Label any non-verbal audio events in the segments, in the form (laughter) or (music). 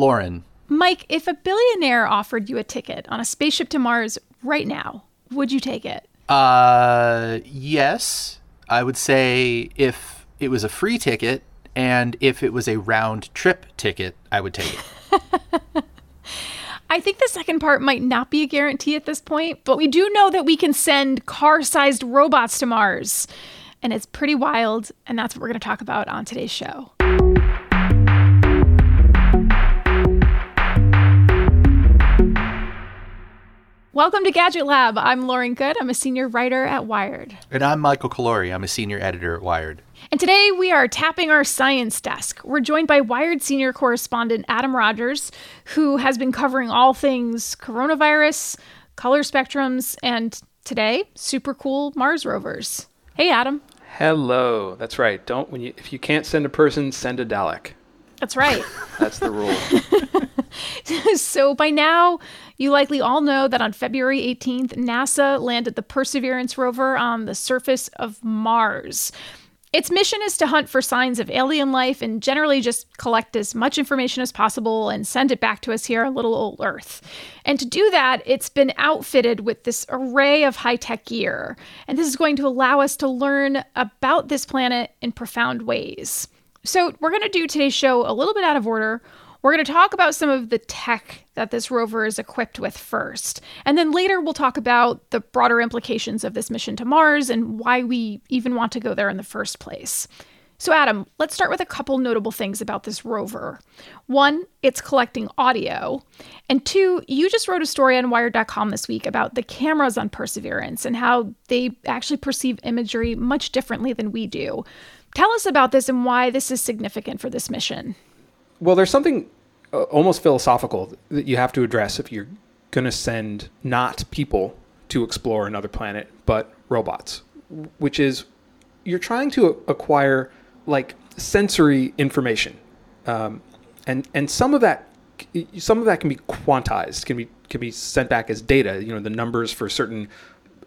Lauren. Mike, if a billionaire offered you a ticket on a spaceship to Mars right now, would you take it? Uh, yes. I would say if it was a free ticket and if it was a round trip ticket, I would take it. (laughs) I think the second part might not be a guarantee at this point, but we do know that we can send car sized robots to Mars. And it's pretty wild, and that's what we're going to talk about on today's show. Welcome to Gadget Lab. I'm Lauren Goode. I'm a senior writer at Wired. And I'm Michael Calore. I'm a senior editor at Wired. And today we are tapping our science desk. We're joined by Wired senior correspondent Adam Rogers, who has been covering all things coronavirus, color spectrums, and today, super cool Mars rovers. Hey, Adam. Hello. That's right. Don't when you if you can't send a person, send a Dalek. That's right. That's the rule. (laughs) (laughs) so by now, you likely all know that on February 18th, NASA landed the Perseverance rover on the surface of Mars. Its mission is to hunt for signs of alien life and generally just collect as much information as possible and send it back to us here on little old Earth. And to do that, it's been outfitted with this array of high tech gear. And this is going to allow us to learn about this planet in profound ways. So, we're going to do today's show a little bit out of order. We're going to talk about some of the tech that this rover is equipped with first. And then later, we'll talk about the broader implications of this mission to Mars and why we even want to go there in the first place. So, Adam, let's start with a couple notable things about this rover. One, it's collecting audio. And two, you just wrote a story on Wired.com this week about the cameras on Perseverance and how they actually perceive imagery much differently than we do. Tell us about this and why this is significant for this mission. Well, there's something uh, almost philosophical that you have to address if you're going to send not people to explore another planet, but robots, which is you're trying to acquire like sensory information, um, and and some of that some of that can be quantized, can be can be sent back as data. You know, the numbers for certain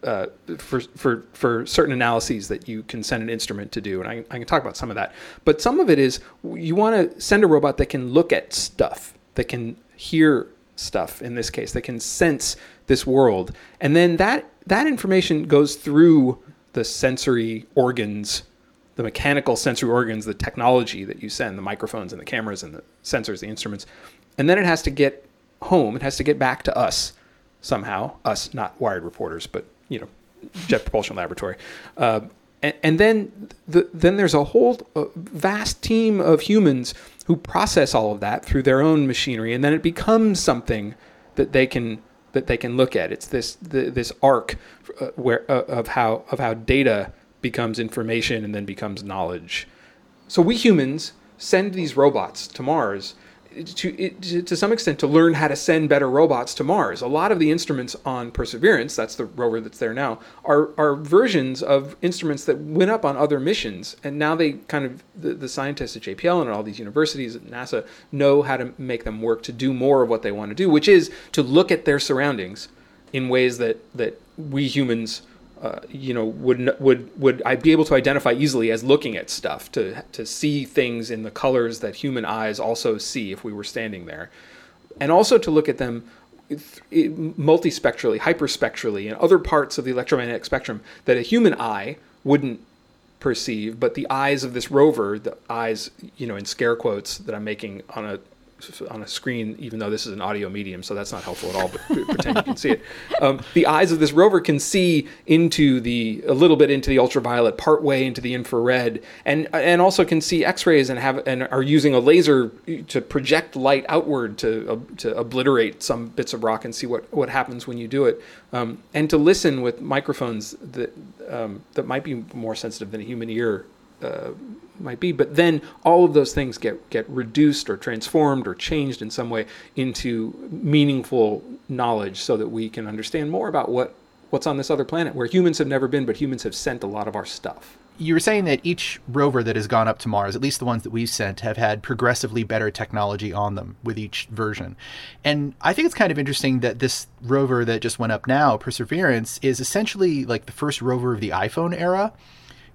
uh, for for for certain analyses that you can send an instrument to do, and I, I can talk about some of that. But some of it is you want to send a robot that can look at stuff, that can hear stuff. In this case, that can sense this world, and then that that information goes through the sensory organs, the mechanical sensory organs, the technology that you send, the microphones and the cameras and the sensors, the instruments, and then it has to get home. It has to get back to us somehow. Us, not wired reporters, but you know, Jet Propulsion Laboratory. Uh, and, and, then the, then there's a whole uh, vast team of humans who process all of that through their own machinery, and then it becomes something that they can that they can look at. It's this the, this arc uh, where uh, of how of how data becomes information and then becomes knowledge. So we humans send these robots to Mars to, to some extent to learn how to send better robots to Mars. A lot of the instruments on Perseverance, that's the rover that's there now, are are versions of instruments that went up on other missions, and now they kind of the, the scientists at JPL and at all these universities at NASA know how to make them work to do more of what they want to do, which is to look at their surroundings in ways that that we humans uh, you know, would would would I be able to identify easily as looking at stuff to to see things in the colors that human eyes also see if we were standing there, and also to look at them multispectrally, hyperspectrally, and other parts of the electromagnetic spectrum that a human eye wouldn't perceive, but the eyes of this rover, the eyes, you know, in scare quotes that I'm making on a on a screen, even though this is an audio medium, so that's not helpful at all. But (laughs) pretend you can see it. Um, the eyes of this rover can see into the a little bit into the ultraviolet, part way into the infrared, and and also can see X-rays and have and are using a laser to project light outward to uh, to obliterate some bits of rock and see what what happens when you do it, um, and to listen with microphones that um, that might be more sensitive than a human ear. Uh, might be. But then all of those things get get reduced or transformed or changed in some way into meaningful knowledge, so that we can understand more about what what's on this other planet where humans have never been, but humans have sent a lot of our stuff. You were saying that each rover that has gone up to Mars, at least the ones that we've sent, have had progressively better technology on them with each version. And I think it's kind of interesting that this rover that just went up now, Perseverance, is essentially like the first rover of the iPhone era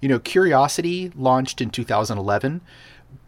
you know, Curiosity launched in 2011,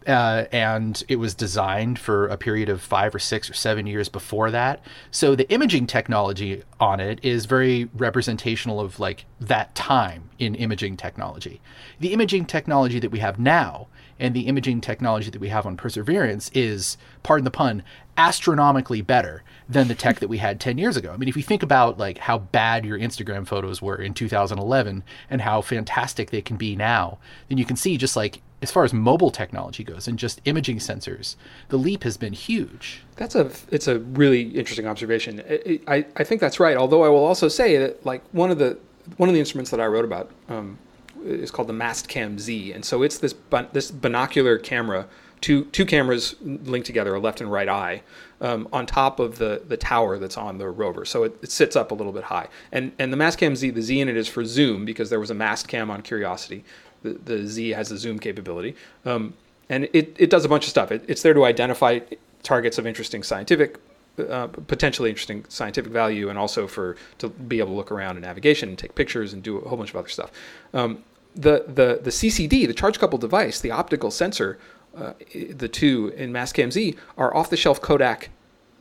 Uh, and it was designed for a period of five or six or seven years before that. So the imaging technology on it is very representational of like that time in imaging technology. The imaging technology that we have now and the imaging technology that we have on Perseverance is, pardon the pun, astronomically better than the tech that we had 10 years ago. I mean, if you think about like how bad your Instagram photos were in 2011 and how fantastic they can be now, then you can see just like as far as mobile technology goes and just imaging sensors, the leap has been huge. That's a it's a really interesting observation. I, I, think that's right. Although I will also say that like one of the one of the instruments that I wrote about um, is called the Mastcam Z, and so it's this this binocular camera, two two cameras linked together, a left and right eye, um, on top of the the tower that's on the rover. So it, it, sits up a little bit high, and and the Mastcam Z, the Z in it is for zoom because there was a Mastcam on Curiosity. The, the Z has a zoom capability, um, and it, it does a bunch of stuff. It, it's there to identify targets of interesting scientific uh, potentially interesting scientific value and also for to be able to look around in navigation and take pictures and do a whole bunch of other stuff. Um, the, the, the CCD, the charge coupled device, the optical sensor, uh, the two in Mastcam Z are off the shelf Kodak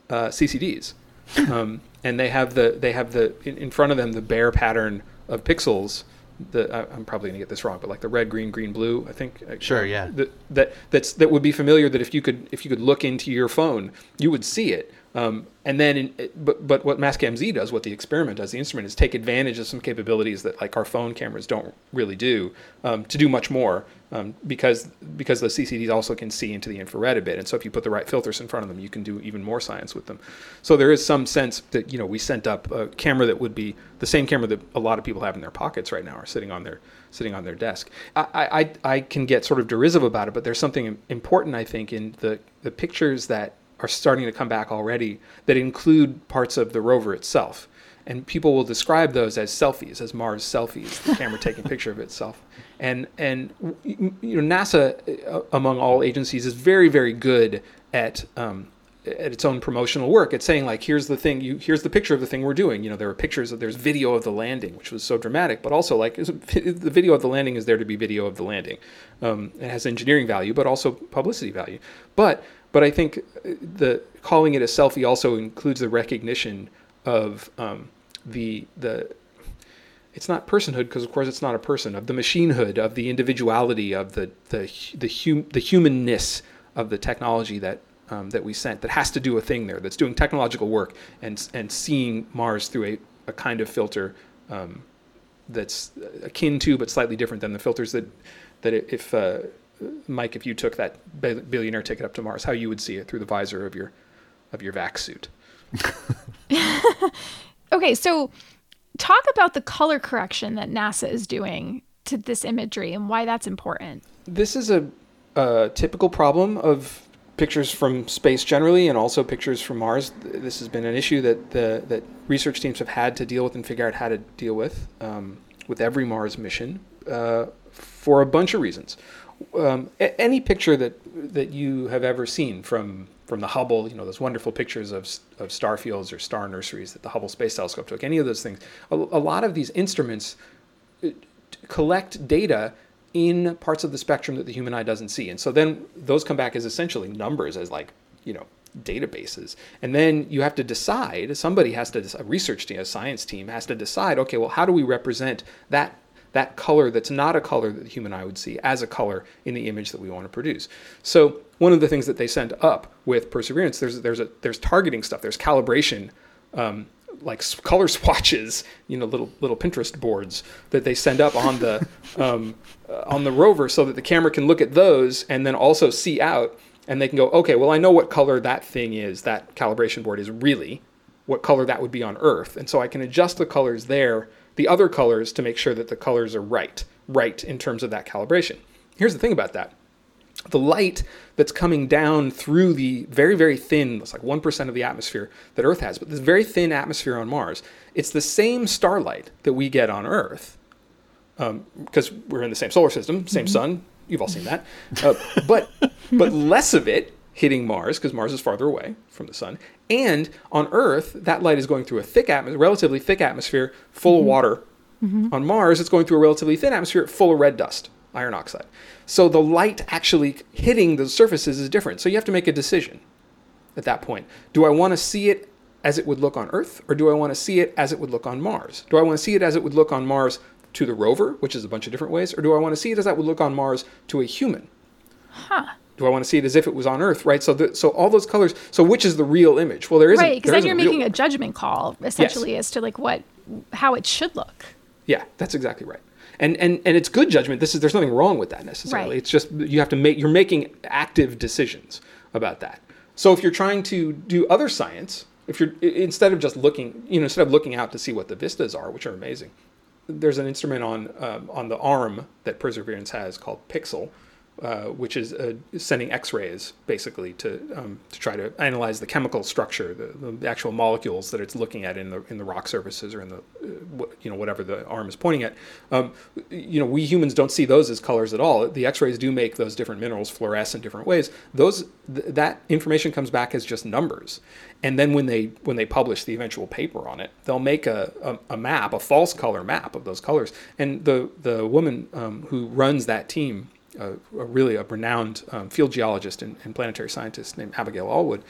uh, CCDs. (laughs) Um, and they have the they have the in, in, front of them the Bayer pattern of pixels. The I, am probably going to get this wrong, but like the red, green, green, blue. I think. Uh, sure. Yeah. That, that that's that would be familiar. That if you could if you could look into your phone, you would see it. Um, and then, in, but but what Mastcam Z does, what the experiment does, the instrument is take advantage of some capabilities that like our phone cameras don't really do, um, to do much more, um, because because the CCDs also can see into the infrared a bit, and so if you put the right filters in front of them, you can do even more science with them. So there is some sense that you know we sent up a camera that would be the same camera that a lot of people have in their pockets right now, are sitting on their sitting on their desk. I I, I can get sort of derisive about it, but there's something important I think in the the pictures that are starting to come back already that include parts of the rover itself. And people will describe those as selfies, as Mars selfies, the camera (laughs) taking a picture of itself. And and you know NASA, uh, among all agencies, is very very good at um, at its own promotional work. It's saying like, here's the thing, you here's the picture of the thing we're doing. You know, there are pictures of there's video of the landing, which was so dramatic, but also like (laughs) the video of the landing is there to be video of the landing. Um, it has engineering value, but also publicity value. But but I think the calling it a selfie also includes the recognition of um, the the it's not personhood because of course it's not a person of the machinehood of the individuality of the the the, hum, the humanness of the technology that um, that we sent that has to do a thing there that's doing technological work and and seeing Mars through a, a kind of filter um, that's akin to but slightly different than the filters that that if uh, Mike, if you took that billionaire ticket up to Mars, how you would see it through the visor of your of your vac suit. (laughs) okay, so talk about the color correction that NASA is doing to this imagery and why that's important. This is a, a typical problem of pictures from space generally, and also pictures from Mars. This has been an issue that the that research teams have had to deal with and figure out how to deal with um, with every Mars mission uh, for a bunch of reasons um, any picture that that you have ever seen from from the Hubble, you know, those wonderful pictures of, of star fields or star nurseries that the Hubble Space Telescope took, any of those things, a, a lot of these instruments uh, collect data in parts of the spectrum that the human eye doesn't see. And so then those come back as essentially numbers, as like, you know, databases. And then you have to decide, somebody has to, a research team, a science team has to decide, okay, well, how do we represent that that color that's not a color that the human eye would see as a color in the image that we want to produce. So one of the things that they send up with Perseverance, there's there's a there's targeting stuff, there's calibration, um, like color (laughs) swatches, you know, little little Pinterest boards that they send up on the (laughs) um, uh, on the rover, so that the camera can look at those and then also see out, and they can go, okay, well I know what color that thing is, that calibration board is really, what color that would be on Earth, and so I can adjust the colors there the other colors to make sure that the colors are right, right in terms of that calibration. Here's the thing about that. The light that's coming down through the very, very thin, it's like 1% of the atmosphere that Earth has, but this very thin atmosphere on Mars, it's the same starlight that we get on Earth because um, we're in the same solar system, same mm-hmm. sun. You've all seen that. Uh, but, but less of it hitting Mars because Mars is farther away from the sun. And on Earth, that light is going through a thick atmosphere, relatively thick atmosphere full mm-hmm. of water. Mm-hmm. On Mars, it's going through a relatively thin atmosphere full of red dust. iron oxide. So the light actually hitting the surfaces is different. So you have to make a decision at that point. Do I want to see it as it would look on Earth, or do I want to see it as it would look on Mars? Do I want to see it as it would look on Mars to the rover, which is a bunch of different ways, or do I want to see it as that would look on Mars to a human? Huh. Do I want to see it as if it was on Earth, right? So, the, so all those colors. So, which is the real image? Well, there isn't. Right, because then you're making a judgment call essentially as to like what how it should look. Yeah, that's exactly right. And and and it's good judgment. This is there's nothing wrong with that necessarily. Right. It's just you have to make you're making active decisions about that. So if you're trying to do other science, if you're instead of just looking, you know, instead of looking out to see what the vistas are, which are amazing, there's an instrument on um, on the arm that Perseverance has called PIXL, uh, which is uh, sending X-rays basically to um, to try to analyze the chemical structure, the, the actual molecules that it's looking at in the in the rock surfaces or in the uh, you know whatever the arm is pointing at. Um, you know, we humans don't see those as colors at all. The X-rays do make those different minerals fluoresce in different ways. Those th- that information comes back as just numbers, and then when they when they publish the eventual paper on it, they'll make a, a, a map, a false color map of those colors. And the the woman um, who runs that team, uh, a really a renowned um, field geologist and, and planetary scientist named Abigail Allwood,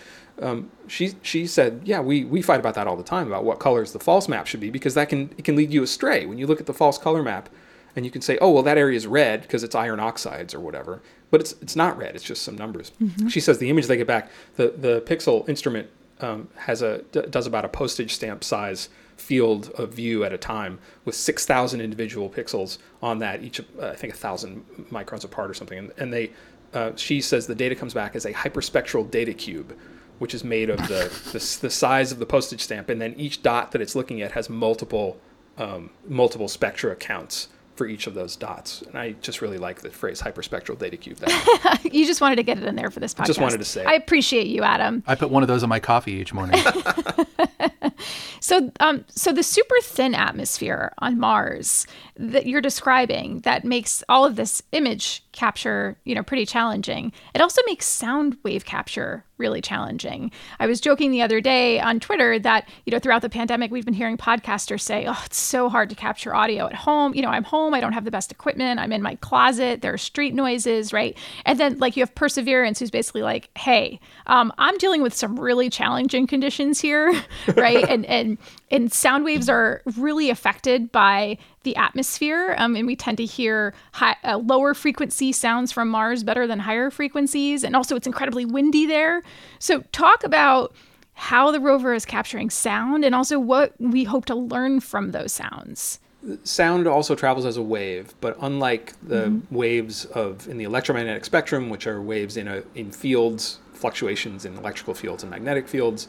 um, she she said, yeah, we we fight about that all the time about what colors the false map should be because that can it can lead you astray when you look at the false color map. And you can say, oh, well, that area is red because it's iron oxides or whatever. But it's, it's not red, it's just some numbers. She says the image they get back, the, the PIXL instrument um, has a d- does about a postage stamp size field of view at a time with 6,000 individual pixels on that, each uh, I think a thousand microns apart or something. And, and they, uh, she says the data comes back as a hyperspectral data cube, which is made of the, the the size of the postage stamp, and then each dot that it's looking at has multiple um, multiple spectra counts for each of those dots. And I just really like the phrase hyperspectral data cube. That (laughs) you just wanted to get it in there for this podcast. I just wanted to say it. I appreciate you, Adam. I put one of those on my coffee each morning. (laughs) (laughs) So, um, so the super thin atmosphere on Mars that you're describing that makes all of this image capture, you know, pretty challenging. It also makes sound wave capture really challenging. I was joking the other day on Twitter that, you know, throughout the pandemic, we've been hearing podcasters say, oh, it's so hard to capture audio at home. You know, I'm home, I don't have the best equipment, I'm in my closet, there are street noises, right? And then, like, you have Perseverance, who's basically like, hey, um, I'm dealing with some really challenging conditions here, (laughs) right? and, and, and sound waves are really affected by the atmosphere, um, and we tend to hear high, uh, lower frequency sounds from Mars better than higher frequencies. And also, it's incredibly windy there. So, talk about how the rover is capturing sound and also what we hope to learn from those sounds. sound also travels as a wave, but unlike the Mm-hmm. waves of in the electromagnetic spectrum, which are waves in a in fields, fluctuations in electrical fields and magnetic fields,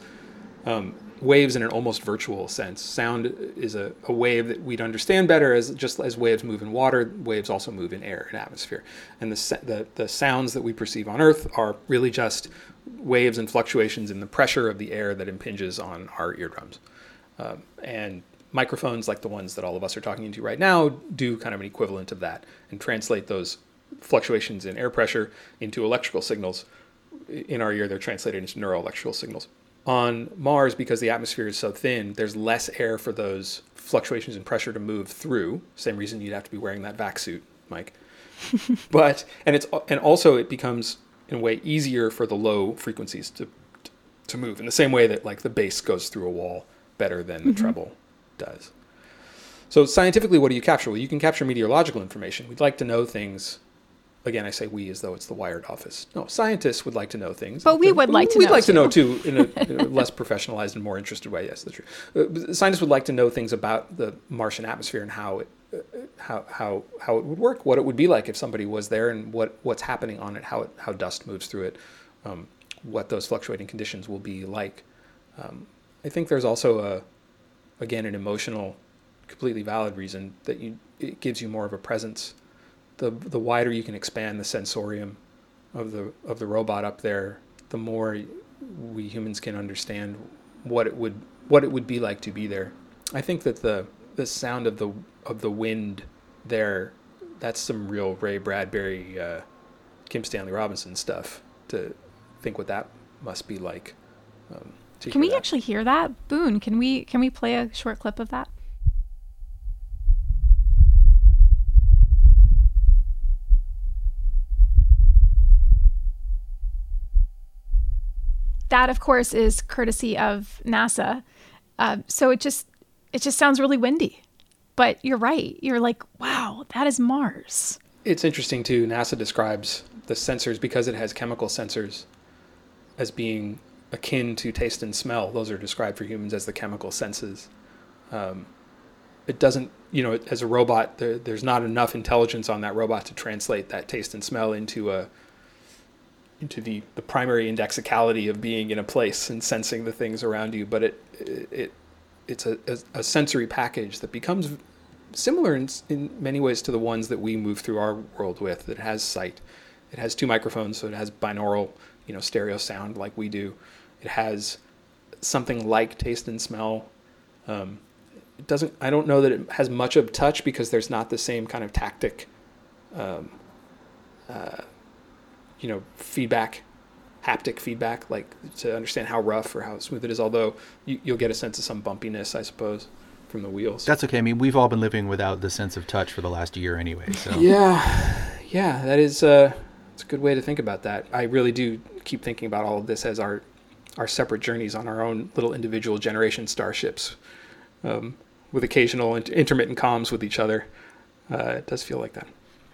um, waves in an almost virtual sense. Sound is a, a wave that we'd understand better as just as waves move in water, waves also move in air and atmosphere. And the, the the sounds that we perceive on Earth are really just waves and fluctuations in the pressure of the air that impinges on our eardrums. Um, and microphones like the ones that all of us are talking into right now do kind of an equivalent of that and translate those fluctuations in air pressure into electrical signals. In our ear, they're translated into neuroelectrical signals. On Mars, because the atmosphere is so thin, there's less air for those fluctuations in pressure to move through. Same reason you'd have to be wearing that vac suit, Mike. (laughs) but and it's and also it becomes in a way easier for the low frequencies to to move in the same way that like the bass goes through a wall better than the mm-hmm. treble does. So scientifically, what do you capture? Well, you can capture meteorological information. We'd like to know things. Again, I say we as though it's the Wired office. No, scientists would like to know things. But we would like to We'd know like to know too. too in a, (laughs) in a less professionalized and more interested way. Yes, that's true. Uh, scientists would like to know things about the Martian atmosphere and how it uh, how how how it would work, what it would be like if somebody was there, and what what's happening on it, how it how dust moves through it, um, what those fluctuating conditions will be like. Um, I think there's also a again an emotional, completely valid reason that you it gives you more of a presence. The the wider you can expand the sensorium of the of the robot up there, the more we humans can understand what it would what it would be like to be there. I think that the the sound of the of the wind there, that's some real Ray Bradbury, uh, Kim Stanley Robinson stuff. To think what that must be like. Um, Can we that. actually hear that? Boone, can we can we play a short clip of that? That, of course, is courtesy of NASA. Uh, so it just it just sounds really windy. But you're right. You're like, wow, that is Mars. It's interesting too. NASA describes the sensors because it has chemical sensors as being akin to taste and smell. Those are described for humans as the chemical senses. Um, it doesn't, you know, as a robot, there, there's not enough intelligence on that robot to translate that taste and smell into a into the, the primary indexicality of being in a place and sensing the things around you. But it it it's a, a, sensory package that becomes similar in, in many ways to the ones that we move through our world with. That has sight, it has two microphones, so it has binaural, you know, stereo sound like we do. It has something like taste and smell. Um, it doesn't. I don't know that it has much of touch because there's not the same kind of tactic, um, uh, you know, feedback, haptic feedback, like to understand how rough or how smooth it is. Although you, you'll get a sense of some bumpiness, I suppose, from the wheels. That's okay. I mean, we've all been living without the sense of touch for the last year anyway. So Yeah, yeah, that is uh, it's a good way to think about that. I really do keep thinking about all of this as our our separate journeys on our own little individual generation starships, um, with occasional inter- intermittent comms with each other. Uh, it does feel like that.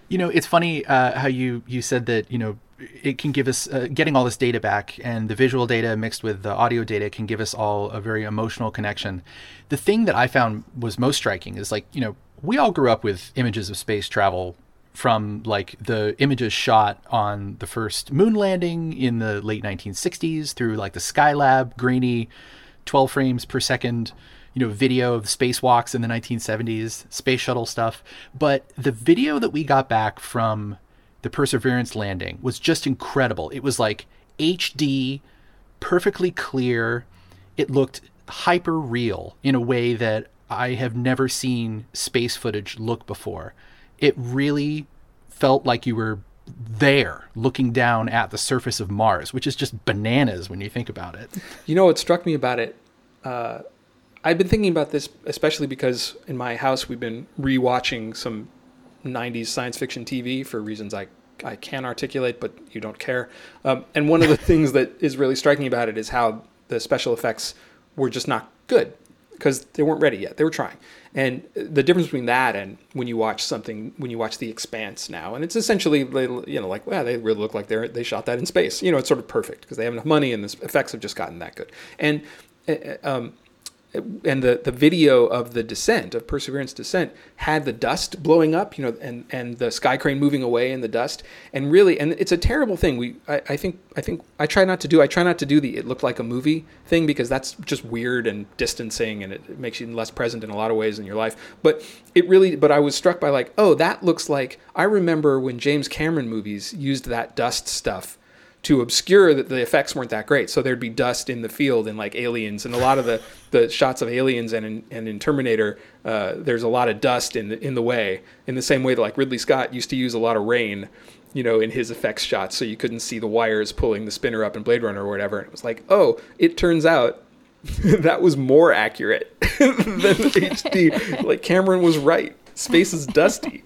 You know, it's funny uh, how you you said that you know it can give us uh, getting all this data back and the visual data mixed with the audio data can give us all a very emotional connection. The thing that I found was most striking is like you know we all grew up with images of space travel from like the images shot on the first moon landing in the late 1960s through like the Skylab grainy 12 frames per second you know video of spacewalks in the 1970s space shuttle stuff but the video that we got back from the perseverance landing was just incredible it was like hd perfectly clear it looked hyper real in a way that i have never seen space footage look before it really felt like you were there looking down at the surface of Mars, which is just bananas when you think about it. (laughs) You know what struck me about it? Uh, I've been thinking about this especially because in my house we've been rewatching some 90s science fiction TV for reasons I I can articulate, but you don't care. Um, and one of the (laughs) things that is really striking about it is how the special effects were just not good because they weren't ready yet. They were trying. And the difference between that and when you watch something, when you watch The Expanse now, and it's essentially, you know, like, well, they really look like they they shot that in space. You know, it's sort of perfect because they have enough money and the effects have just gotten that good. And um, and the, the video of the descent of perseverance descent had the dust blowing up you know and, and the sky crane moving away in the dust. And really and it's a terrible thing. We I, I think i think i try not to do i try not to do the it looked like a movie thing because that's just weird and distancing and it, it makes you less present in a lot of ways in your life. But it really but i was struck by like oh that looks like i remember when james cameron movies used that dust stuff to obscure that the effects weren't that great. So there'd be dust in the field and like aliens and a lot of the, the shots of aliens and in, and in Terminator, uh, there's a lot of dust in the, in the way in the same way that like Ridley Scott used to use a lot of rain, you know, in his effects shots. So you couldn't see the wires pulling the spinner up in Blade Runner or whatever. And it was like, oh, it turns out (laughs) that was more accurate (laughs) than (laughs) HD. like Cameron was right. Space is dusty.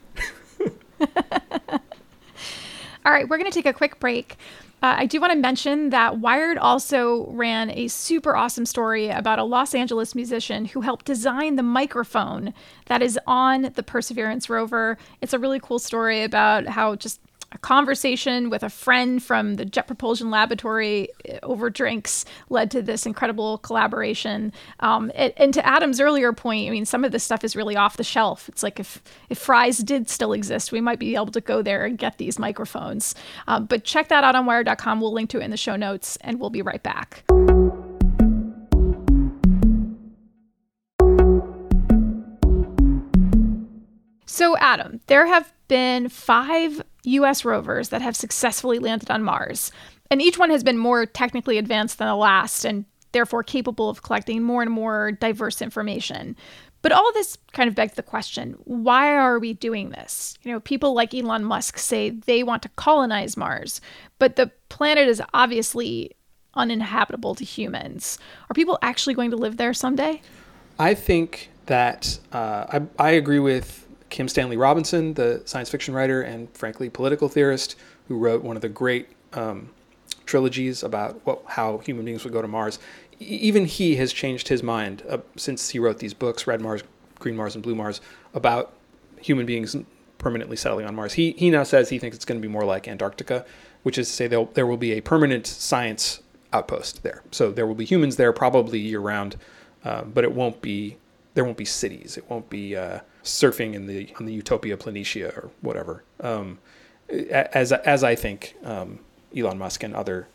All right, we're going to take a quick break. Uh, I do want to mention that Wired also ran a super awesome story about a Los Angeles musician who helped design the microphone that is on the Perseverance rover. It's a really cool story about how just a conversation with a friend from the Jet Propulsion Laboratory uh, over drinks led to this incredible collaboration. Um, and, and, to Adam's earlier point, I mean, some of this stuff is really off the shelf. It's like if if Fry's did still exist, we might be able to go there and get these microphones. Um, but check that out on Wired.com. We'll link to it in the show notes, and we'll be right back. So, Adam, there have been five US rovers that have successfully landed on Mars, and each one has been more technically advanced than the last and therefore capable of collecting more and more diverse information. But all this kind of begs the question why are we doing this? You know, people like Elon Musk say they want to colonize Mars, but the planet is obviously uninhabitable to humans. Are people actually going to live there someday? I think that uh, I, I agree with Kim Stanley Robinson, the science fiction writer and frankly political theorist, who wrote one of the great um, trilogies about what, how human beings would go to Mars. E- even he has changed his mind uh, since he wrote these books, Red Mars, Green Mars, and Blue Mars, about human beings permanently settling on Mars. He he now says he thinks it's going to be more like Antarctica, which is to say there will be a permanent science outpost there. So there will be humans there probably year round, uh, but it won't be there won't be cities. It won't be uh, surfing in the on the Utopia Planitia or whatever. Um, as as I think um, Elon Musk and other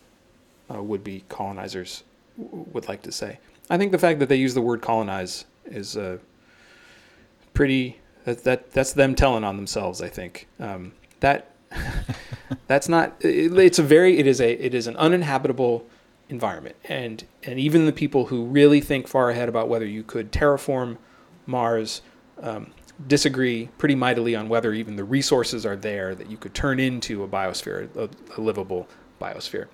uh, would be colonizers w- would like to say. I think the fact that they use the word colonize is uh, pretty. That, that that's them telling on themselves. I think um, that (laughs) that's not. It, it's a very. It is a. It is an uninhabitable environment, and and even the people who really think far ahead about whether you could terraform Mars um, disagree pretty mightily on whether even the resources are there that you could turn into a biosphere, a, a livable biosphere.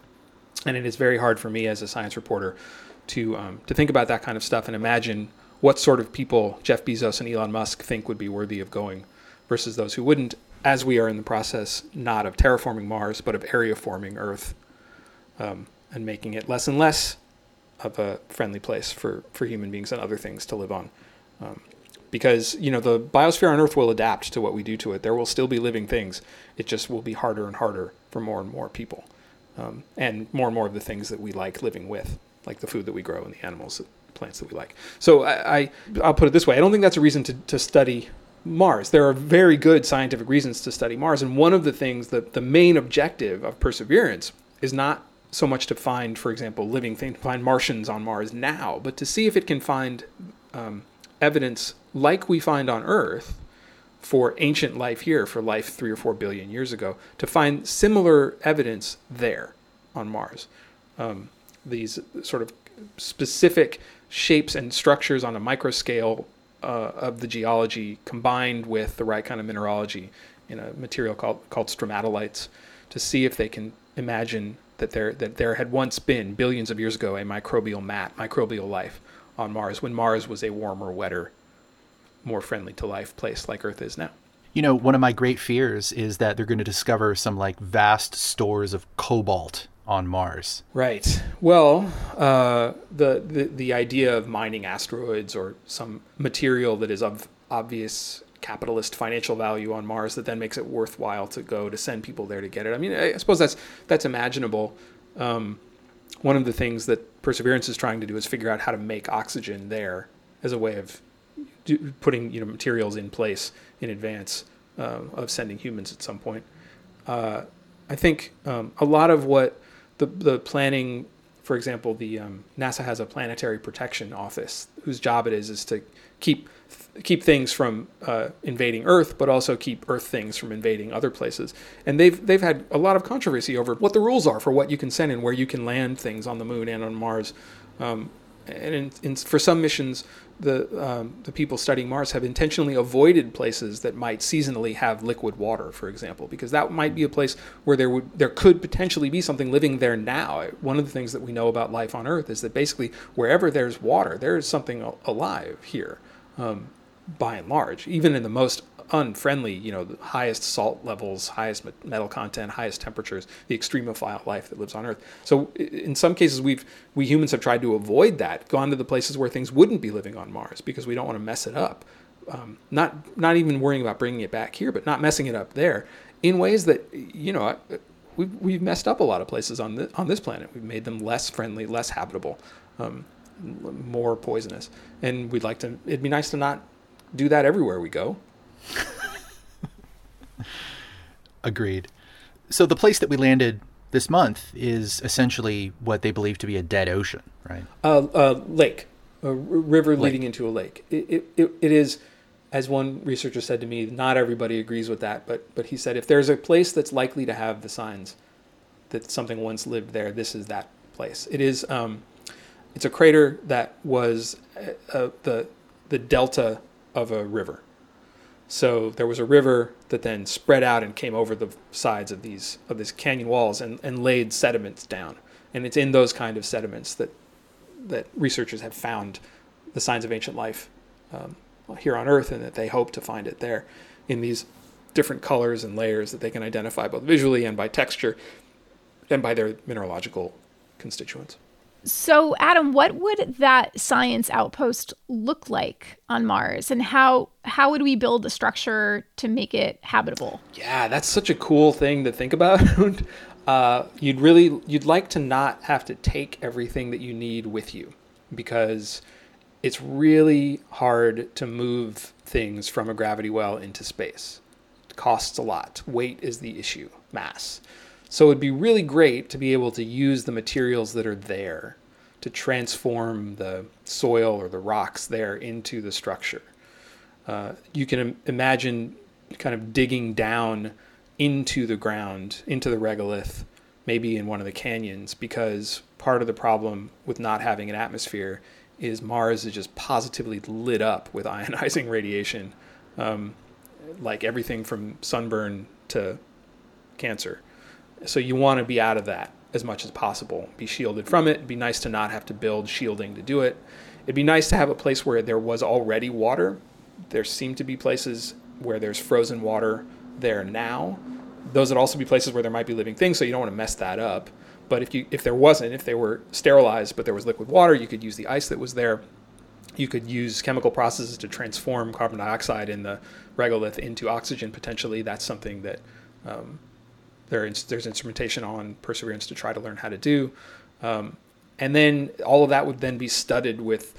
And it is very hard for me as a science reporter to um, to think about that kind of stuff and imagine what sort of people Jeff Bezos and Elon Musk think would be worthy of going versus those who wouldn't, as we are in the process not of terraforming Mars, but of area forming Earth um, and making it less and less of a friendly place for, for human beings and other things to live on. Um, because you know the biosphere on Earth will adapt to what we do to it. There will still be living things. It just will be harder and harder for more and more people, um, and more and more of the things that we like living with, like the food that we grow and the animals, plants that we like. So I, I I'll put it this way: I don't think that's a reason to, to study Mars. There are very good scientific reasons to study Mars, and one of the things that the main objective of Perseverance is not so much to find, for example, living things, to find Martians on Mars now, but to see if it can find um, evidence like we find on Earth for ancient life here, for life three or four billion years ago, to find similar evidence there on Mars. Um, these sort of specific shapes and structures on a micro scale uh, of the geology combined with the right kind of mineralogy in a material called, called stromatolites to see if they can imagine that there, that there had once been, billions of years ago, a microbial mat, microbial life on Mars when Mars was a warmer, wetter, more friendly to life place like Earth is now. You know, one of my great fears is that they're going to discover some like vast stores of cobalt on Mars. Right. Well, uh, the, the the idea of mining asteroids or some material that is of obvious capitalist financial value on Mars that then makes it worthwhile to go to send people there to get it. I mean, I suppose that's that's imaginable. Um, one of the things that Perseverance is trying to do is figure out how to make oxygen there as a way of do, putting you know materials in place in advance uh, of sending humans at some point. Uh, I think um, a lot of what the the planning, for example, the um, NASA has a planetary protection office whose job it is is to keep keep things from uh, invading Earth, but also keep Earth things from invading other places. And they've they've had a lot of controversy over what the rules are for what you can send and where you can land things on the Moon and on Mars. Um, and in, in, for some missions, the um, the people studying Mars have intentionally avoided places that might seasonally have liquid water, for example, because that might be a place where there would there could potentially be something living there now. One of the things that we know about life on Earth is that basically wherever there's water, there is something alive here, um, by and large, even in the most unfriendly, you know, the highest salt levels, highest metal content, highest temperatures, the extremophile life that lives on Earth. So in some cases, we've we humans have tried to avoid that, gone to the places where things wouldn't be living on Mars because we don't want to mess it up. Um, not not even worrying about bringing it back here, but not messing it up there in ways that you know we've we've messed up a lot of places on on this planet. We've made them less friendly, less habitable, um, more poisonous, and we'd like to. It'd be nice to not do that everywhere we go. (laughs) Agreed. So the place that we landed this month is essentially what they believe to be a dead ocean, right? A uh, uh, lake, a r- river lake. leading into a lake. It, it, it, it is, as one researcher said to me, not everybody agrees with that, but but he said if there's a place that's likely to have the signs that something once lived there, this is that place. It is. Um, it's a crater that was uh, uh the the delta of a river. So there was a river that then spread out and came over the sides of these of these canyon walls and, and laid sediments down. And it's in those kind of sediments that that researchers have found the signs of ancient life um, here on Earth, and that they hope to find it there in these different colors and layers that they can identify both visually and by texture. and by their mineralogical constituents. So, Adam, what would that science outpost look like on Mars, and how how would we build a structure to make it habitable? Yeah, that's such a cool thing to think about. (laughs) uh, you'd really you'd like to not have to take everything that you need with you, because it's really hard to move things from a gravity well into space. It costs a lot. Weight is the issue. Mass. So it'd be really great to be able to use the materials that are there to transform the soil or the rocks there into the structure. Uh, you can imagine kind of digging down into the ground, into the regolith, maybe in one of the canyons, because part of the problem with not having an atmosphere is Mars is just positively lit up with (laughs) ionizing radiation, um, like everything from sunburn to cancer. So you want to be out of that as much as possible. Be shielded from it. It'd be nice to not have to build shielding to do it. It'd be nice to have a place where there was already water. There seem to be places where there's frozen water there now. Those would also be places where there might be living things, so you don't want to mess that up. But if you if there wasn't, if they were sterilized but there was liquid water, you could use the ice that was there. You could use chemical processes to transform carbon dioxide in the regolith into oxygen potentially. That's something that um, there there's instrumentation on Perseverance to try to learn how to do. Um, and then all of that would then be studded with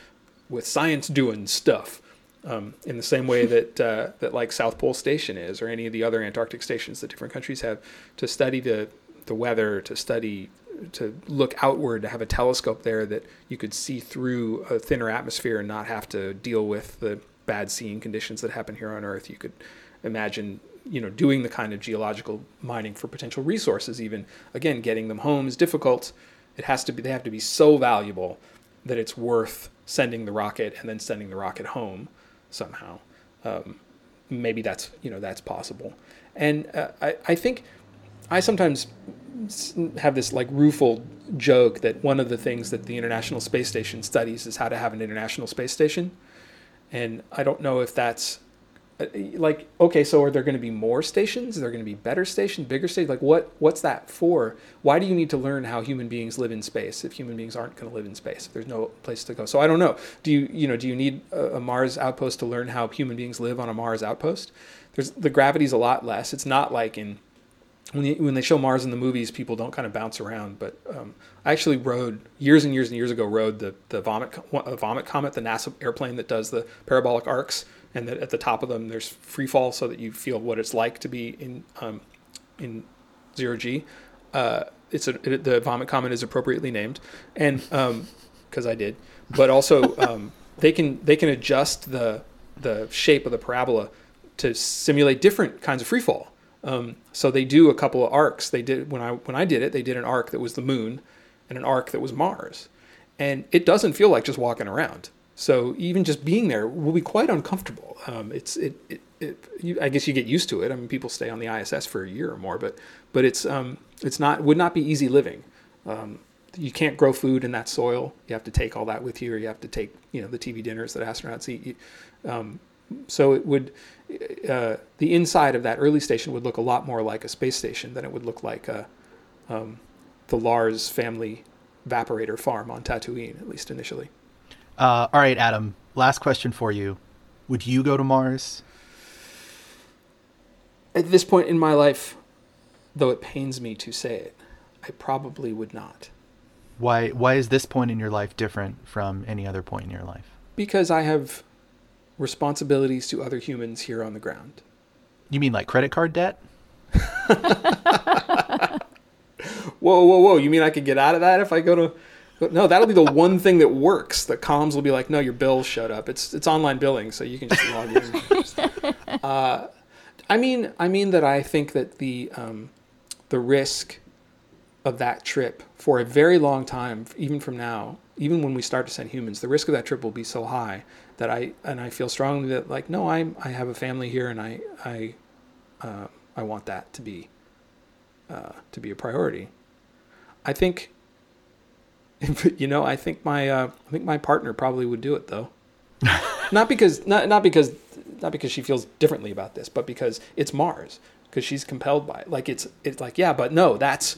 with science doing stuff um, in the same way (laughs) that uh, that like South Pole Station is, or any of the other Antarctic stations that different countries have, to study the the weather, to study, to look outward, to have a telescope there that you could see through a thinner atmosphere and not have to deal with the bad seeing conditions that happen here on Earth. You could imagine you know doing the kind of geological mining for potential resources even. Again getting them home is difficult. It has to be they have to be so valuable that it's worth sending the rocket and then sending the rocket home somehow. Um, maybe that's you know that's possible. And uh, I, I think i sometimes have this like rueful joke that one of the things that the international space station studies is how to have an international space station. And i don't know if that's like okay so are there going to be more stations? Are there going to be better stations bigger stations? Like what what's that for? Why do you need to learn how human beings live in space if human beings aren't going to live in space if there's no place to go? So i don't know. Do you you know do you need a, a mars outpost to learn how human beings live on a mars outpost? There's the gravity's a lot less. It's not like in when, you, when they show Mars in the movies, people don't kind of bounce around. But um, I actually rode years and years and years ago. Rode the the Vomit Vomit Comet, the NASA airplane that does the parabolic arcs and that at the top of them there's free fall so that you feel what it's like to be in um, in zero g. Uh, it's a, it, the vomit comet is appropriately named, and because um, I did, but also um, they can they can adjust the the shape of the parabola to simulate different kinds of free fall. Um, so they do a couple of arcs. They did when I when I did it, they did an arc that was the moon, and an arc that was Mars, and it doesn't feel like just walking around. So even just being there will be quite uncomfortable. Um, it's it, it, it you, I guess you get used to it. I mean, people stay on the ISS for a year or more, but but it's um, it's not would not be easy living. Um, you can't grow food in that soil. You have to take all that with you, or you have to take you know the TV dinners that astronauts eat. Um, so it would uh, the inside of that early station would look a lot more like a space station than it would look like a, um, the Lars family evaporator farm on Tatooine, at least initially. Uh, all right, Adam. Last question for you: Would you go to Mars? At this point in my life, though it pains me to say it, I probably would not. Why? Why is this point in your life different from any other point in your life? Because I have responsibilities to other humans here on the ground. You mean like credit card debt? (laughs) whoa, whoa, whoa! You mean I could get out of that if I go to no, that'll be the one thing that works. The comms will be like, no, your bill showed up. It's it's online billing, so you can just log in. (laughs) uh, I mean, I mean that I think that the um, the risk of that trip for a very long time, even from now, even when we start to send humans, the risk of that trip will be so high that I and I feel strongly that like, no, I I have a family here, and I I uh, I want that to be uh, to be a priority. I think (laughs) you know, I think my uh, I think my partner probably would do it though. (laughs) not because not not because not because she feels differently about this, but because it's Mars. Because she's compelled by it. Like it's it's like yeah, but no, that's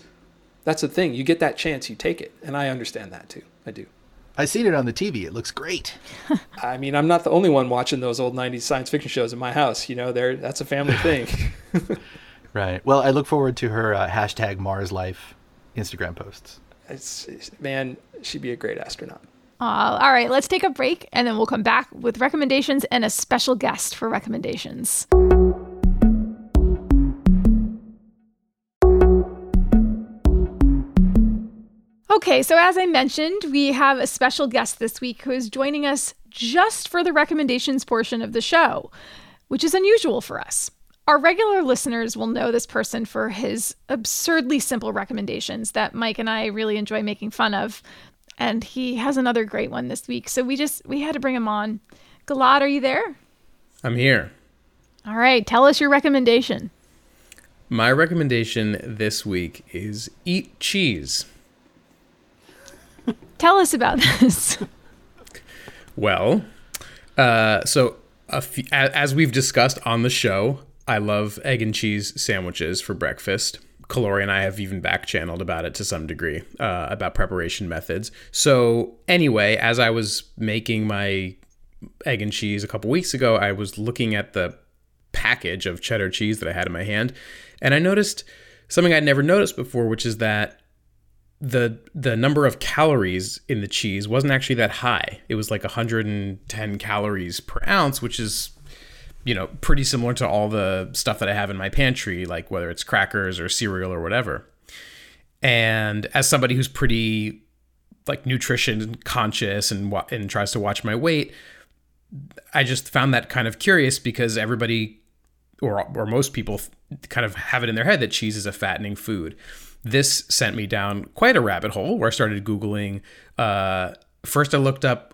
That's the thing. You get that chance, you take it, and I understand that too. I do. I've seen it on the TV. It looks great. (laughs) I mean, I'm not the only one watching those old '90s science fiction shows in my house. You know, there that's a family thing. Right. Well, I look forward to her uh, hashtag Mars Life Instagram posts. It's, it's man, she'd be a great astronaut. Uh, all right, let's take a break and then we'll come back with recommendations and a special guest for recommendations. Okay, so as I mentioned, we have a special guest this week who is joining us just for the recommendations portion of the show, which is unusual for us. Our regular listeners will know this person for his absurdly simple recommendations that Mike and I really enjoy making fun of. And he has another great one this week. So we just we had to bring him on. Gilad, are you there? I'm here. All right, tell us your recommendation. My recommendation this week is eat cheese. (laughs) Tell us about this. Well, uh, so a f- a- as we've discussed on the show, I love egg and cheese sandwiches for breakfast. Calore and I have even back channeled about it to some degree, uh, about preparation methods. So, anyway, as I was making my egg and cheese a couple weeks ago, I was looking at the package of cheddar cheese that I had in my hand, and I noticed something I'd never noticed before, which is that the the number of calories in the cheese wasn't actually that high. It was like 110 calories per ounce, which is you know pretty similar to all the stuff that I have in my pantry, like whether it's crackers or cereal or whatever. And as somebody who's pretty like nutrition conscious and and tries to watch my weight, I just found that kind of curious because everybody or or most people kind of have it in their head that cheese is a fattening food. This sent me down quite a rabbit hole where I started googling. Uh, first, I looked up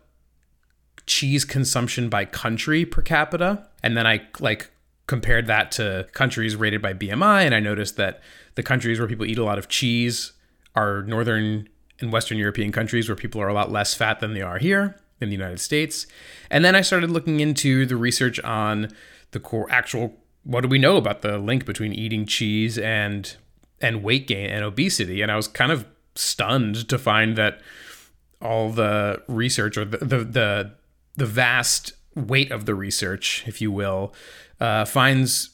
cheese consumption by country per capita, and then I like compared that to countries rated by BMI, and I noticed that the countries where people eat a lot of cheese are northern and western European countries where people are a lot less fat than they are here in the United States. And then I started looking into the research on the core actual what do we know about the link between eating cheese and and weight gain and obesity and I was kind of stunned to find that all the research or the the the, the vast weight of the research, if you will, uh, finds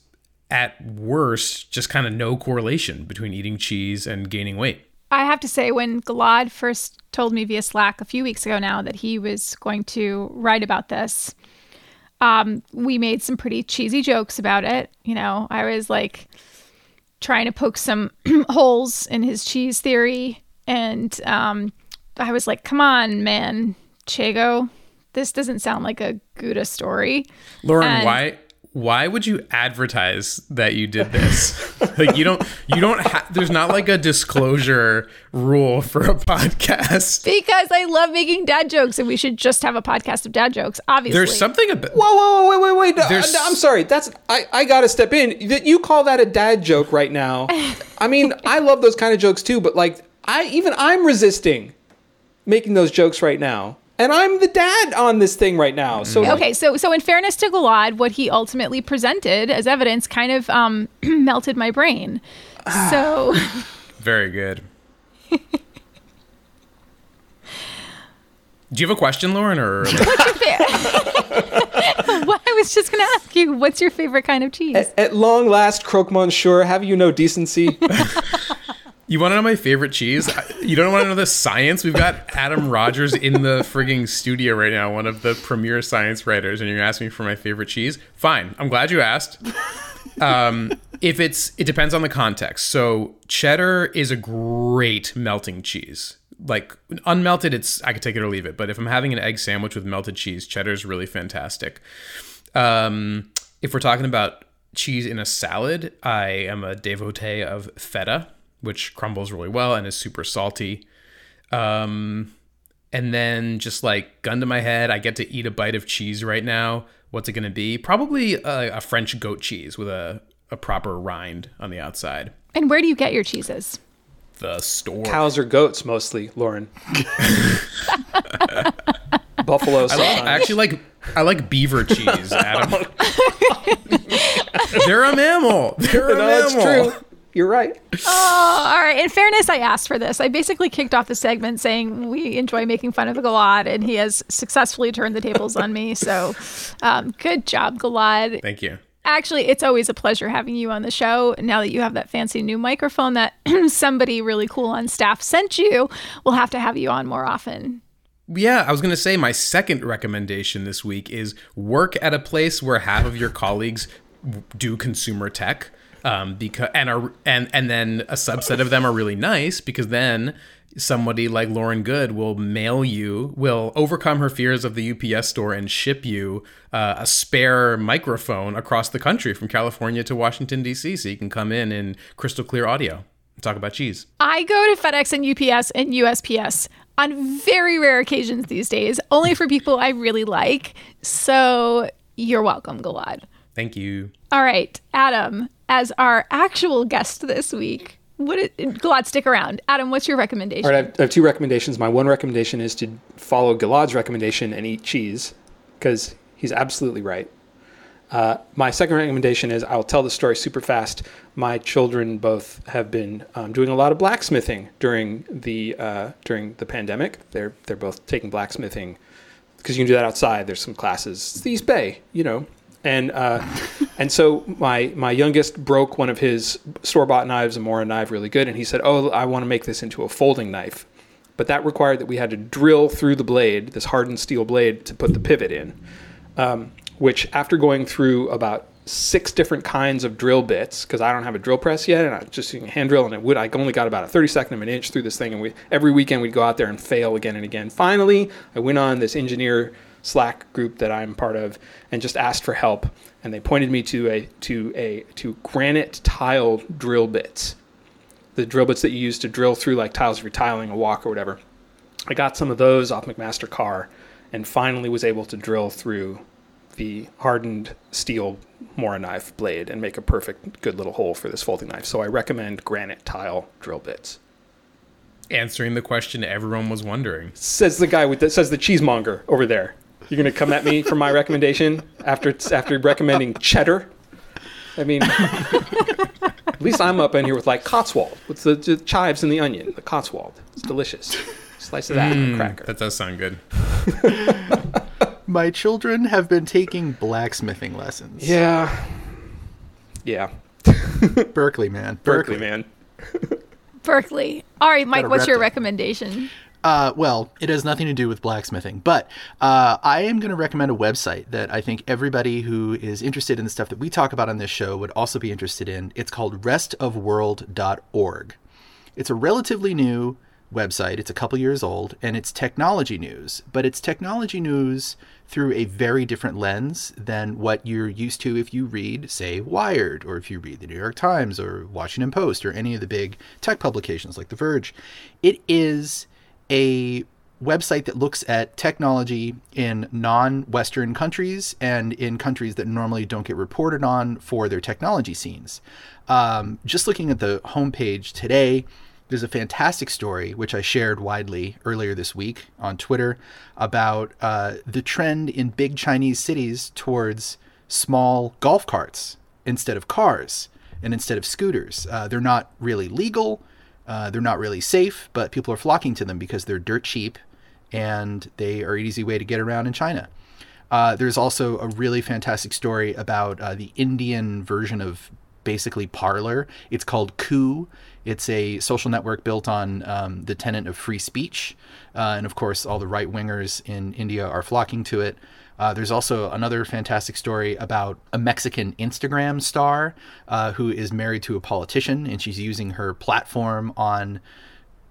at worst just kind of no correlation between eating cheese and gaining weight. I have to say, when Gilad first told me via Slack a few weeks ago now that he was going to write about this, um, we made some pretty cheesy jokes about it. You know, I was like trying to poke some (clears throat) holes in his cheese theory. And um, I was like, come on, man, Chago, this doesn't sound like a Gouda story. Lauren, And- why why would you advertise that you did this? (laughs) like you don't you don't ha- there's not like a disclosure rule for a podcast. Because I love making dad jokes and we should just have a podcast of dad jokes, obviously. There's something about Whoa, whoa, whoa, wait, wait, wait! No, There's- I'm sorry. That's I. I gotta step in. That you call that a dad joke right now? (laughs) I mean, I love those kind of jokes too, but like, I even I'm resisting making those jokes right now, and I'm the dad on this thing right now. So like, Okay, so so in fairness to Gilad, what he ultimately presented as evidence kind of um, (clears throat) melted my brain. So (sighs) very good. Do you have a question, Lauren, or (laughs) what's your (laughs) well, I was just going to ask you, what's your favorite kind of cheese? at, at long last, croque monsieur, have you no decency? (laughs) You want to know my favorite cheese? You don't want to know the science? We've got Adam Rogers in the frigging studio right now, one of the premier science writers, and you're asking me for my favorite cheese? Fine. I'm glad you asked. Um, if it's, it depends on the context. So cheddar is a great melting cheese. Like unmelted, it's I could take it or leave it. But if I'm having an egg sandwich with melted cheese, cheddar is really fantastic. Um, if we're talking about cheese in a salad, I am a devotee of feta, which crumbles really well and is super salty. Um, and then just like gun to my head, I get to eat a bite of cheese right now. What's it going to be? Probably a, a French goat cheese with a, a proper rind on the outside. And where do you get your cheeses? The store. Cows or goats mostly, Lauren. (laughs) Buffalo. I love. I actually like I like beaver cheese, Adam. (laughs) They're a mammal. They're a no, it's mammal. true. You're right. Oh, all right. In fairness, I asked for this. I basically kicked off the segment saying we enjoy making fun of Gilad, and he has successfully turned the tables on me. So, um, good job, Gilad. Thank you. Actually, it's always a pleasure having you on the show. Now that you have that fancy new microphone that (clears throat) somebody really cool on staff sent you, we'll have to have you on more often. Yeah, I was going to say my second recommendation this week is work at a place where half of your colleagues do consumer tech um, because and are and and then a subset of them are really nice because then somebody like Lauren Goode will mail you, will overcome her fears of the UPS store and ship you uh, a spare microphone across the country from California to Washington D.C. so you can come in in crystal clear audio and talk about cheese. I go to FedEx and UPS and USPS on very rare occasions these days, only for people I really like. So you're welcome, Gilad. Thank you. All right, Adam, as our actual guest this week, what it, Gilad, stick around. Adam, what's your recommendation? All right, I have, I have two recommendations. My one recommendation is to follow Gilad's recommendation and eat cheese because he's absolutely right. Uh, my second recommendation is I'll tell the story super fast. My children both have been um, doing a lot of blacksmithing during the uh, during the pandemic. They're they're both taking blacksmithing because you can do that outside. There's some classes. It's the East Bay, you know, and uh, and so my my youngest broke one of his store bought knives, a Mora knife, really good, and he said, "Oh, I want to make this into a folding knife." But that required that we had to drill through the blade, this hardened steel blade, to put the pivot in. Um, which, after going through about six different kinds of drill bits, because I don't have a drill press yet, and I just using hand drill, and it would I only got about a 32nd of an inch through this thing, and we every weekend we'd go out there and fail again and again. Finally, I went on this engineer Slack group that I'm part of and just asked for help, and they pointed me to a to a to granite tile drill bits, the drill bits that you use to drill through like tiles if you're tiling a walk or whatever. I got some of those off McMaster Carr, and finally was able to drill through the hardened steel Mora knife blade and make a perfect good little hole for this folding knife. So I recommend granite tile drill bits. Answering the question everyone was wondering. Says the guy with the, says the cheesemonger over there. You're gonna come at me for my recommendation after after recommending cheddar. I mean, at least I'm up in here with like Cotswold with the, the chives and the onion. The Cotswold, it's delicious. Slice of that and a cracker. That does sound good. (laughs) My children have been taking blacksmithing lessons. Yeah, yeah. (laughs) Berkeley, man. Berkeley, man. Berkeley. All right, Mike, what's rep your it. recommendation? Uh, well, it has nothing to do with blacksmithing, but uh, I am going to recommend a website that I think everybody who is interested in the stuff that we talk about on this show would also be interested in. It's called restofworld.org. It's a relatively new website. It's a couple years old, and it's technology news, but it's technology news through a very different lens than what you're used to if you read, say, Wired, or if you read the New York Times or Washington Post or any of the big tech publications like The Verge. It is a website that looks at technology in non-Western countries and in countries that normally don't get reported on for their technology scenes. Um, just looking at the homepage today, there's a fantastic story which I shared widely earlier this week on Twitter about uh, the trend in big Chinese cities towards small golf carts instead of cars and instead of scooters. Uh, they're not really legal. Uh, they're not really safe, but people are flocking to them because they're dirt cheap and they are an easy way to get around in China. Uh, there's also a really fantastic story about uh, the Indian version of basically Parler. It's called Koo. It's a social network built on um, the tenet of free speech. Uh, and of course, all the right wingers in India are flocking to it. Uh, there's also another fantastic story about a Mexican Instagram star uh, who is married to a politician, and she's using her platform on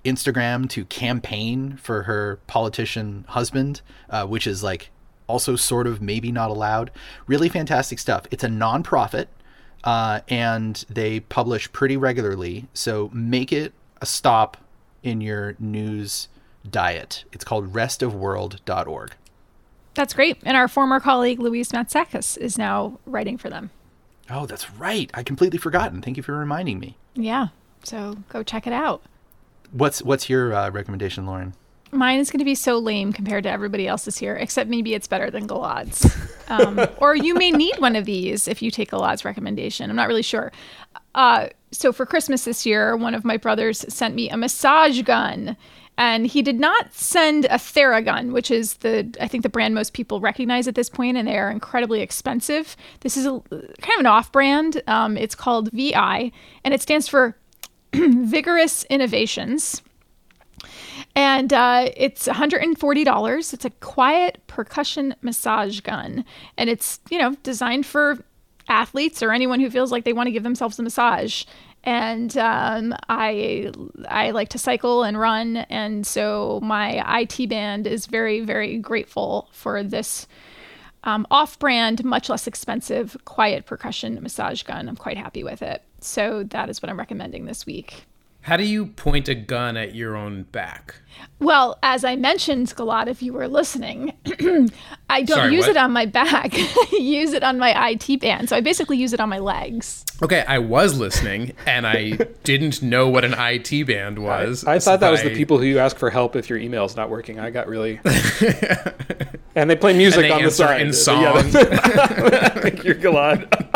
Instagram to campaign for her politician husband, uh, which is like also sort of maybe not allowed. Really fantastic stuff. It's a nonprofit, uh, and they publish pretty regularly. So make it a stop in your news diet. It's called restofworld.org. That's great. And our former colleague Louise Matsakis is now writing for them. Oh, that's right. I completely forgotten. Thank you for reminding me. Yeah. So go check it out. What's what's your uh, recommendation, Lauren? Mine is going to be so lame compared to everybody else's here, except maybe it's better than Gilad's. Um, (laughs) or you may need one of these if you take Gilad's recommendation. I'm not really sure. Uh, so for Christmas this year, one of my brothers sent me a massage gun. And he did not send a Theragun, which is the I think the brand most people recognize at this point, and they are incredibly expensive. This is a kind of an off-brand. Um, it's called VI, and it stands for (clears throat) Vigorous Innovations. And uh, it's $140. It's a quiet percussion massage gun, and it's you know designed for athletes or anyone who feels like they want to give themselves a massage and um, I I like to cycle and run, and so my IT band is very very grateful for this um, off-brand, much less expensive, quiet percussion massage gun. I'm quite happy with it. So that is what I'm recommending this week. How do you point a gun at your own back? Well, as I mentioned, Gilad, if you were listening, (clears throat) I don't Sorry, use what? it on my back. (laughs) I use it on my IT band. So I basically use it on my legs. Okay, I was listening and I didn't know what an IT band was. I thought that was the people who you ask for help if your email's not working. I got really. (laughs) and they play music And they on the answer side. in Yeah, (laughs) Thank you, Gilad.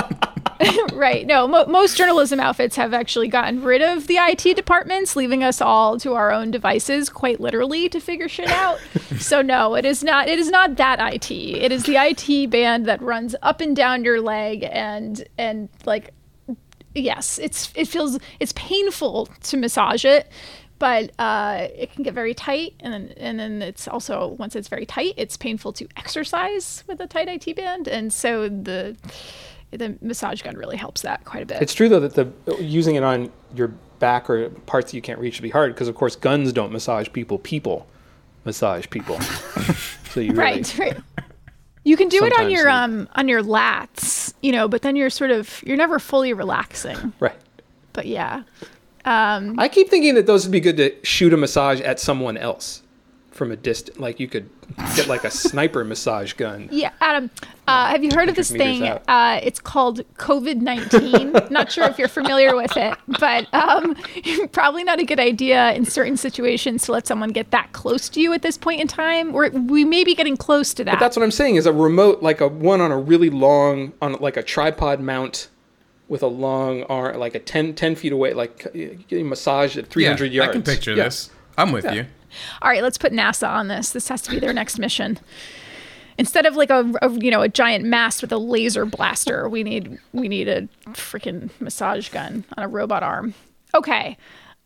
(laughs) right. No, mo- most journalism outfits have actually gotten rid of the IT departments, leaving us all to our own devices, quite literally, to figure shit out. (laughs) so no, it is not. It is not that IT. It is the IT band that runs up and down your leg and and like, yes, it's it feels it's painful to massage it. But uh, it can get very tight, and then, and then it's also once it's very tight, it's painful to exercise with a tight IT band, and so the the massage gun really helps that quite a bit. It's true though that the using it on your back or parts that you can't reach would be hard because of course guns don't massage people. People massage people. (laughs) so you really, right, right. You can do it on your um on your lats, you know, but then you're sort of you're never fully relaxing. right. But yeah. Um I keep thinking that those would be good to shoot a massage at someone else from a distance. Like you could get like a (laughs) sniper massage gun. yeah, Adam, uh, have you heard of this thing? Uh, it's called COVID 19. (laughs) not sure if you're familiar with it, but um, (laughs) probably not a good idea in certain situations to let someone get that close to you at this point in time. We're, we may be getting close to that. But that's what I'm saying is a remote, like a one on a really long, on like a tripod mount with a long arm, like a 10, 10 feet away, like getting massaged at 300 yeah, yards. I can picture Yeah. this. I'm with you. All right, let's put NASA on this. This has to be their next mission. Instead of like a, a you know a giant mast with a laser blaster, we need we need a freaking massage gun on a robot arm. Okay.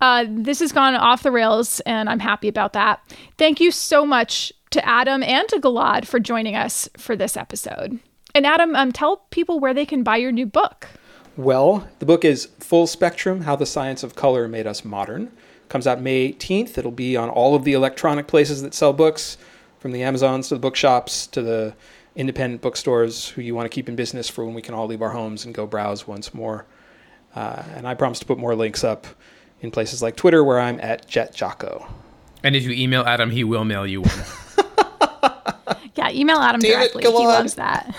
Uh, this has gone off the rails, and I'm happy about that. Thank you so much to Adam and to Gilad for joining us for this episode. And Adam, um, tell people where they can buy your new book. Well, the book is Full Spectrum How the Science of Color Made Us Modern. Comes out May 18th. It'll be on all of the electronic places that sell books, from the Amazons to the bookshops to the independent bookstores who you want to keep in business for when we can all leave our homes and go browse once more. Uh, and I promise to put more links up in places like Twitter, where I'm at Jet Jocko. And if you email Adam, he will mail you one. (laughs) Yeah, email Adam Damn it, directly. he loves that.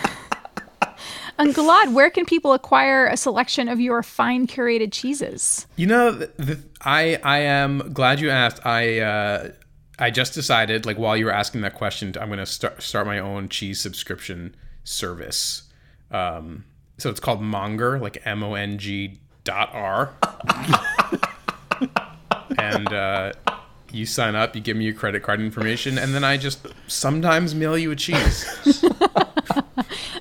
(laughs) and Gilad, where can people acquire a selection of your fine curated cheeses? You know, th th I I am glad you asked. I uh, I just decided, like while you were asking that question, I'm going to start start my own cheese subscription service. Um, so it's called Monger, like M O N G dot R. (laughs) and uh, you sign up, you give me your credit card information, and then I just sometimes mail you a cheese. (laughs)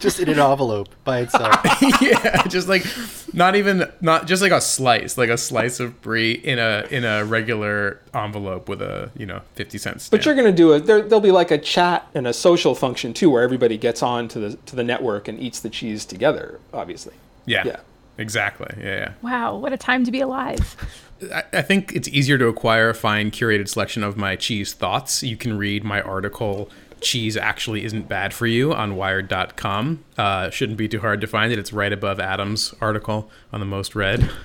just in an envelope by itself. (laughs) yeah, just like not even not just like a slice, like a slice of brie in a in a regular envelope with a you know fifty cent stamp. But you're going to do it. There, there'll be like a chat and a social function too, where everybody gets on to the to the network and eats the cheese together. Obviously, yeah, yeah. exactly. Yeah, Wow, what a time to be alive. I, I think it's easier to acquire a fine curated selection of my cheese thoughts. You can read my article. Cheese actually isn't bad for you on wired.com. Uh, shouldn't be too hard to find it. It's right above Adam's article on the most read. (laughs)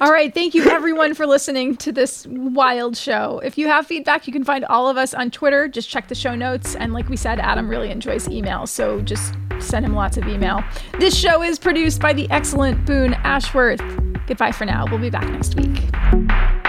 All right, thank you everyone for listening to this wild show. If you have feedback, you can find all of us on Twitter. Just check the show notes. And like we said, Adam really enjoys email, so just send him lots of email. This show is produced by the excellent Boone Ashworth. Goodbye for now. We'll be back next week.